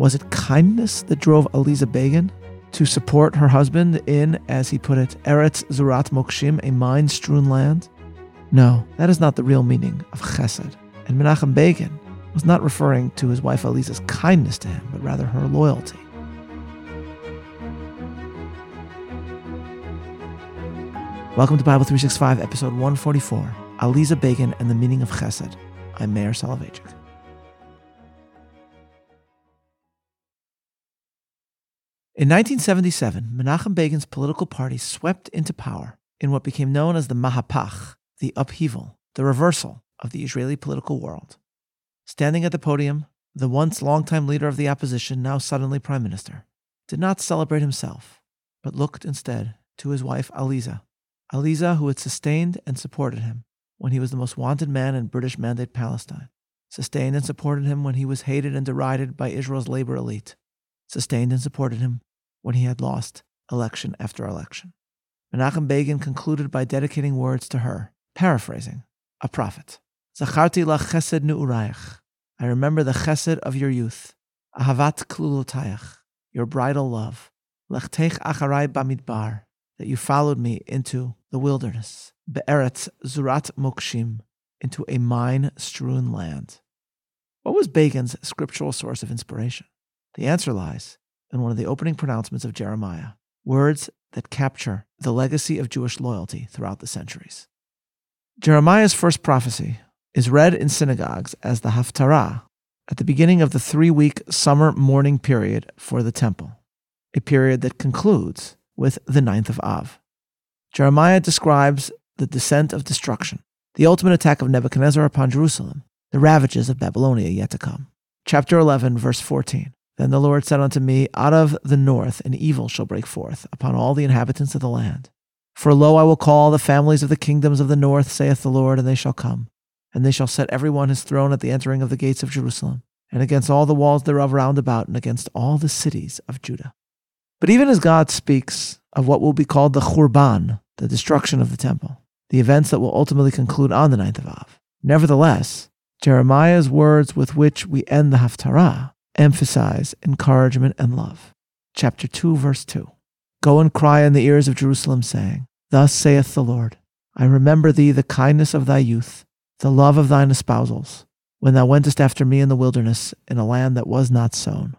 Was it kindness that drove Aliza Begin to support her husband in, as he put it, Eretz Zurat Mokshim, a mine strewn land? No, that is not the real meaning of chesed. And Menachem Begin was not referring to his wife Aliza's kindness to him, but rather her loyalty. Welcome to Bible 365, episode 144 Aliza Begin and the Meaning of Chesed. I'm Meir Soloveichik. In 1977, Menachem Begin's political party swept into power in what became known as the Mahapach, the upheaval, the reversal of the Israeli political world. Standing at the podium, the once longtime leader of the opposition, now suddenly prime minister, did not celebrate himself, but looked instead to his wife Aliza. Aliza, who had sustained and supported him when he was the most wanted man in British Mandate Palestine, sustained and supported him when he was hated and derided by Israel's labor elite, sustained and supported him when he had lost election after election. Menachem Begin concluded by dedicating words to her, paraphrasing a prophet. Zacharti la chesed nu'urayach. I remember the chesed of your youth. Ahavat klulotayach, your bridal love. Lechtech acharai bamidbar, that you followed me into the wilderness. Be'eretz zurat mokshim, into a mine-strewn land. What was Begin's scriptural source of inspiration? The answer lies in one of the opening pronouncements of Jeremiah, words that capture the legacy of Jewish loyalty throughout the centuries. Jeremiah's first prophecy is read in synagogues as the Haftarah at the beginning of the three week summer mourning period for the temple, a period that concludes with the ninth of Av. Jeremiah describes the descent of destruction, the ultimate attack of Nebuchadnezzar upon Jerusalem, the ravages of Babylonia yet to come. Chapter 11, verse 14. Then the Lord said unto me, Out of the north an evil shall break forth upon all the inhabitants of the land. For lo, I will call the families of the kingdoms of the north, saith the Lord, and they shall come and they shall set every one his throne at the entering of the gates of Jerusalem, and against all the walls thereof round about, and against all the cities of Judah. But even as God speaks of what will be called the Churban, the destruction of the temple, the events that will ultimately conclude on the ninth of Av, nevertheless, Jeremiah's words with which we end the Haftarah emphasize encouragement and love. Chapter 2, verse 2. Go and cry in the ears of Jerusalem, saying, Thus saith the Lord, I remember thee the kindness of thy youth the love of thine espousals, when thou wentest after me in the wilderness, in a land that was not sown.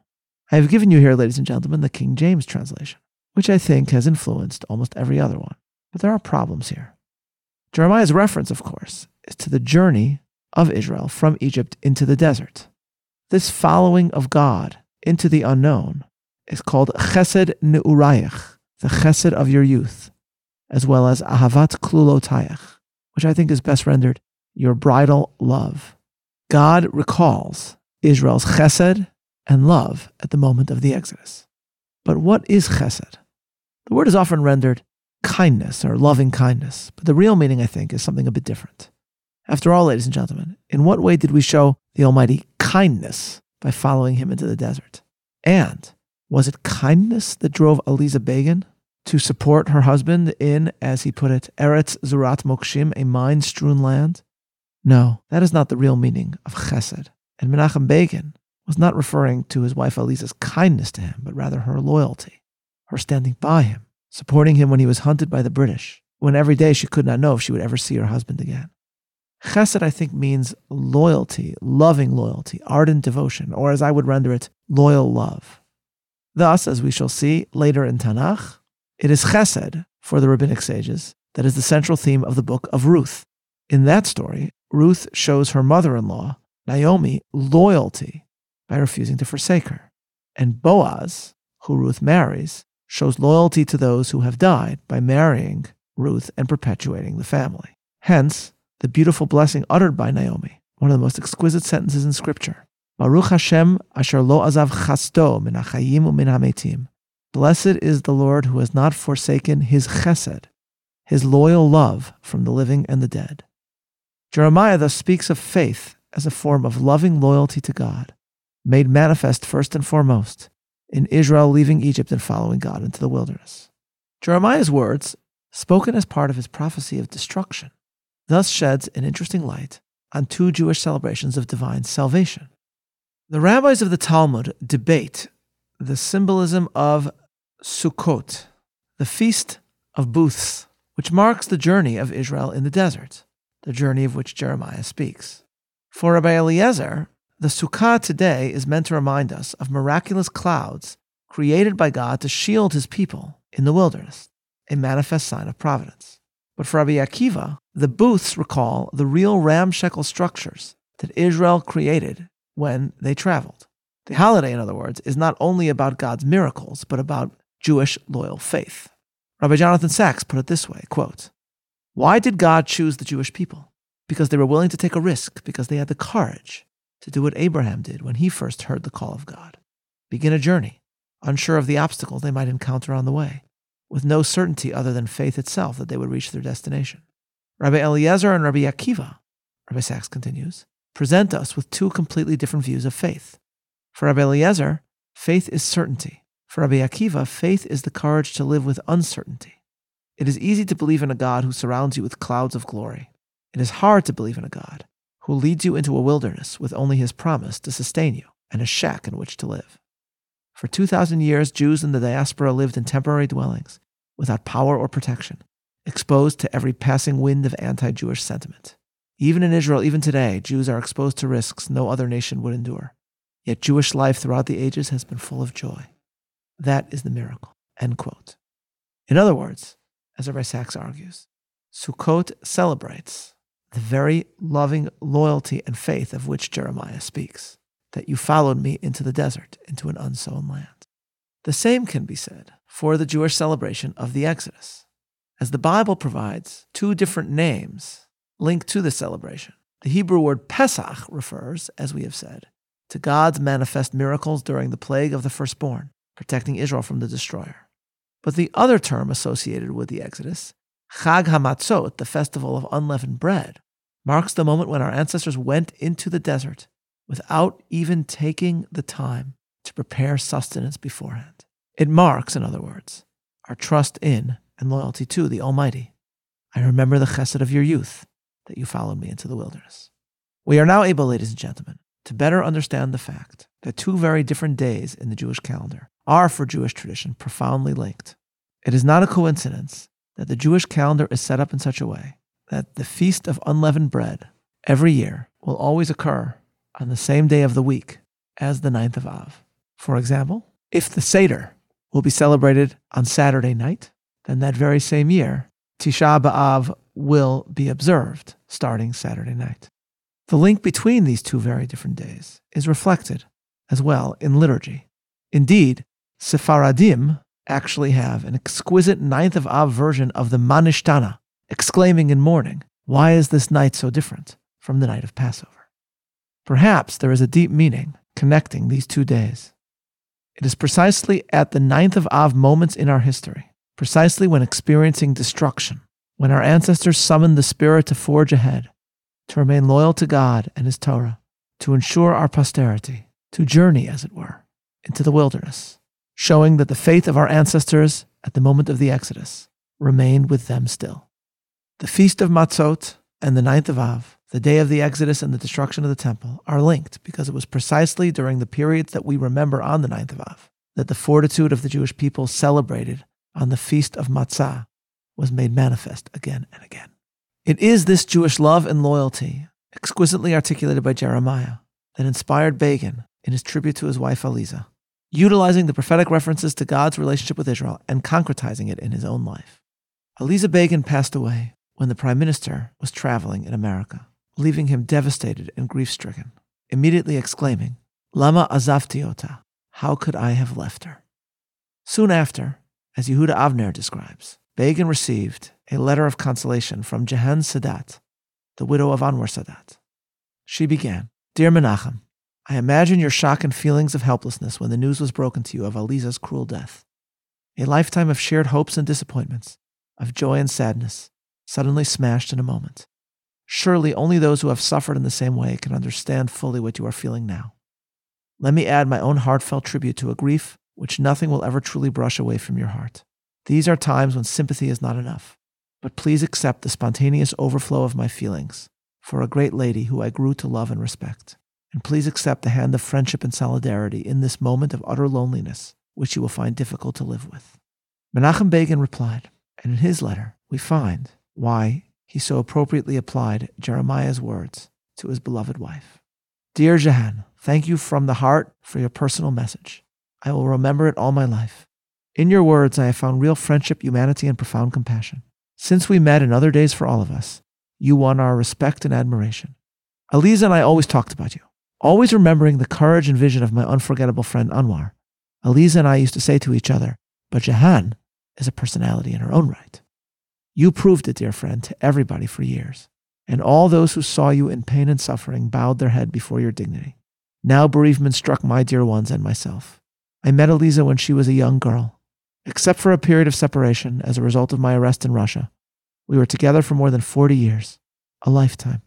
I have given you here, ladies and gentlemen, the King James translation, which I think has influenced almost every other one. But there are problems here. Jeremiah's reference, of course, is to the journey of Israel from Egypt into the desert. This following of God into the unknown is called chesed ne'urayach, the chesed of your youth, as well as ahavat klulotayach, which I think is best rendered your bridal love. God recalls Israel's chesed and love at the moment of the Exodus. But what is chesed? The word is often rendered kindness or loving kindness, but the real meaning, I think, is something a bit different. After all, ladies and gentlemen, in what way did we show the Almighty kindness by following him into the desert? And was it kindness that drove Aliza Begin to support her husband in, as he put it, Eretz Zurat Mokshim, a mine strewn land? No, that is not the real meaning of chesed. And Menachem Begin was not referring to his wife Aliza's kindness to him, but rather her loyalty, her standing by him, supporting him when he was hunted by the British, when every day she could not know if she would ever see her husband again. Chesed, I think, means loyalty, loving loyalty, ardent devotion, or as I would render it, loyal love. Thus, as we shall see later in Tanakh, it is chesed for the rabbinic sages that is the central theme of the book of Ruth. In that story, Ruth shows her mother in law, Naomi, loyalty by refusing to forsake her. And Boaz, who Ruth marries, shows loyalty to those who have died by marrying Ruth and perpetuating the family. Hence, the beautiful blessing uttered by Naomi, one of the most exquisite sentences in Scripture. Baruch Hashem asher lo azav chasdo min hachayim u'min hametim. Blessed is the Lord who has not forsaken his chesed, his loyal love from the living and the dead. Jeremiah thus speaks of faith as a form of loving loyalty to God, made manifest first and foremost in Israel leaving Egypt and following God into the wilderness. Jeremiah's words, spoken as part of his prophecy of destruction, thus sheds an interesting light on two Jewish celebrations of divine salvation. The rabbis of the Talmud debate the symbolism of Sukkot, the feast of booths, which marks the journey of Israel in the desert, the journey of which Jeremiah speaks. For Rabbi Eliezer, the Sukkah today is meant to remind us of miraculous clouds created by God to shield his people in the wilderness, a manifest sign of providence. But for Rabbi Akiva, the booths recall the real ramshackle structures that Israel created when they traveled. The holiday, in other words, is not only about God's miracles, but about Jewish loyal faith. Rabbi Jonathan Sacks put it this way quote, Why did God choose the Jewish people? Because they were willing to take a risk, because they had the courage to do what Abraham did when he first heard the call of God begin a journey, unsure of the obstacles they might encounter on the way, with no certainty other than faith itself that they would reach their destination. Rabbi Eliezer and Rabbi Akiva, Rabbi Sacks continues, present us with two completely different views of faith. For Rabbi Eliezer, faith is certainty. For Rabbi Akiva, faith is the courage to live with uncertainty. It is easy to believe in a God who surrounds you with clouds of glory. It is hard to believe in a God who leads you into a wilderness with only his promise to sustain you and a shack in which to live. For 2,000 years, Jews in the diaspora lived in temporary dwellings without power or protection, exposed to every passing wind of anti Jewish sentiment. Even in Israel, even today, Jews are exposed to risks no other nation would endure. Yet Jewish life throughout the ages has been full of joy. That is the miracle. End quote. In other words, as Rabbi Sacks argues, Sukkot celebrates the very loving loyalty and faith of which Jeremiah speaks, that you followed me into the desert, into an unsown land. The same can be said for the Jewish celebration of the Exodus, as the Bible provides two different names linked to the celebration. The Hebrew word Pesach refers, as we have said, to God's manifest miracles during the plague of the firstborn, protecting Israel from the destroyer. But the other term associated with the Exodus Chag HaMatzot, the festival of unleavened bread, marks the moment when our ancestors went into the desert without even taking the time to prepare sustenance beforehand. It marks, in other words, our trust in and loyalty to the Almighty. I remember the chesed of your youth that you followed me into the wilderness. We are now able, ladies and gentlemen, to better understand the fact that two very different days in the Jewish calendar are, for Jewish tradition, profoundly linked. It is not a coincidence that the Jewish calendar is set up in such a way that the Feast of Unleavened Bread every year will always occur on the same day of the week as the ninth of Av. For example, if the Seder will be celebrated on Saturday night, then that very same year, Tisha B'Av will be observed starting Saturday night. The link between these two very different days is reflected as well in liturgy. Indeed, Sephardim actually have an exquisite ninth of Av version of the Manishtana, exclaiming in mourning, Why is this night so different from the night of Passover? Perhaps there is a deep meaning connecting these two days. It is precisely at the ninth of Av moments in our history, precisely when experiencing destruction, when our ancestors summoned the Spirit to forge ahead, to remain loyal to God and His Torah, to ensure our posterity, to journey, as it were, into the wilderness showing that the faith of our ancestors at the moment of the Exodus remained with them still. The Feast of Matzot and the Ninth of Av, the day of the Exodus and the destruction of the temple, are linked because it was precisely during the periods that we remember on the Ninth of Av that the fortitude of the Jewish people celebrated on the Feast of Matzah was made manifest again and again. It is this Jewish love and loyalty, exquisitely articulated by Jeremiah, that inspired Begin in his tribute to his wife Aliza utilizing the prophetic references to God's relationship with Israel and concretizing it in his own life. Aliza Begin passed away when the prime minister was traveling in America, leaving him devastated and grief stricken, immediately exclaiming, Lama azavtiota, how could I have left her? Soon after, as Yehuda Avner describes, Begin received a letter of consolation from Jehan Sadat, the widow of Anwar Sadat. She began, Dear Menachem, I imagine your shock and feelings of helplessness when the news was broken to you of Aliza's cruel death. A lifetime of shared hopes and disappointments, of joy and sadness, suddenly smashed in a moment. Surely only those who have suffered in the same way can understand fully what you are feeling now. Let me add my own heartfelt tribute to a grief which nothing will ever truly brush away from your heart. These are times when sympathy is not enough, but please accept the spontaneous overflow of my feelings for a great lady who I grew to love and respect. and please accept the hand of friendship and solidarity in this moment of utter loneliness, which you will find difficult to live with. Menachem Begin replied, and in his letter, we find why he so appropriately applied Jeremiah's words to his beloved wife. Dear Jehan, thank you from the heart for your personal message. I will remember it all my life. In your words, I have found real friendship, humanity, and profound compassion. Since we met in other days for all of us, you won our respect and admiration. Aliza and I always talked about you, always remembering the courage and vision of my unforgettable friend Anwar. Aliza and I used to say to each other, but Jehan is a personality in her own right. You proved it, dear friend, to everybody for years, and all those who saw you in pain and suffering bowed their head before your dignity. Now bereavement struck my dear ones and myself. I met Aliza when she was a young girl. Except for a period of separation as a result of my arrest in Russia, we were together for more than 40 years, a lifetime.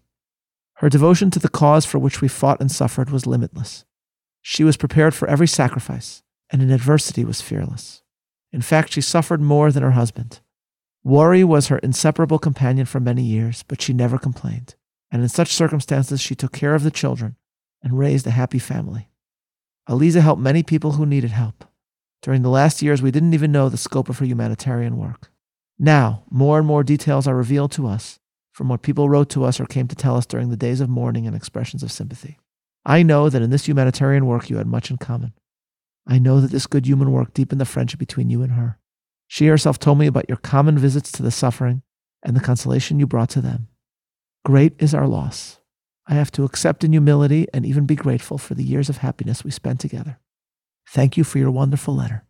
Her devotion to the cause for which we fought and suffered was limitless. She was prepared for every sacrifice, and in adversity was fearless. In fact, she suffered more than her husband. Worry was her inseparable companion for many years, but she never complained. And in such circumstances, she took care of the children and raised a happy family. Aliza helped many people who needed help. During the last years, we didn't even know the scope of her humanitarian work. Now, more and more details are revealed to us from what people wrote to us or came to tell us during the days of mourning and expressions of sympathy. I know that in this humanitarian work you had much in common. I know that this good human work deepened the friendship between you and her. She herself told me about your common visits to the suffering and the consolation you brought to them. Great is our loss. I have to accept in humility and even be grateful for the years of happiness we spent together. Thank you for your wonderful letter.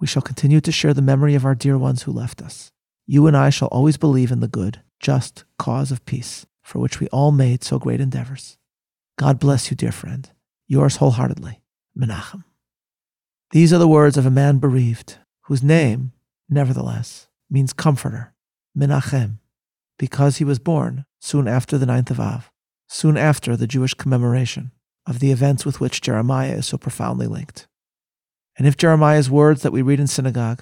We shall continue to share the memory of our dear ones who left us. You and I shall always believe in the good, just cause of peace, for which we all made so great endeavors. God bless you, dear friend. Yours wholeheartedly, Menachem. These are the words of a man bereaved, whose name nevertheless, means comforter, Menachem, because he was born soon after the ninth of Av, soon after the Jewish commemoration of the events with which Jeremiah is so profoundly linked. And if Jeremiah's words that we read in synagogue,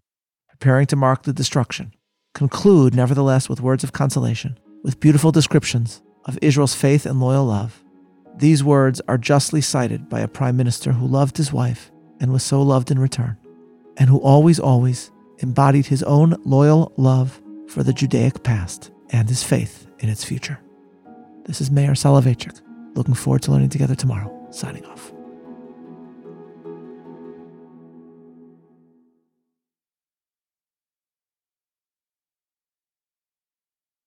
preparing to mark the destruction, conclude nevertheless with words of consolation, with beautiful descriptions of Israel's faith and loyal love, these words are justly cited by a prime minister who loved his wife and was so loved in return, and who always, always embodied his own loyal love for the Judaic past and his faith in its future. This is Meir Soloveichik, looking forward to learning together tomorrow, signing off.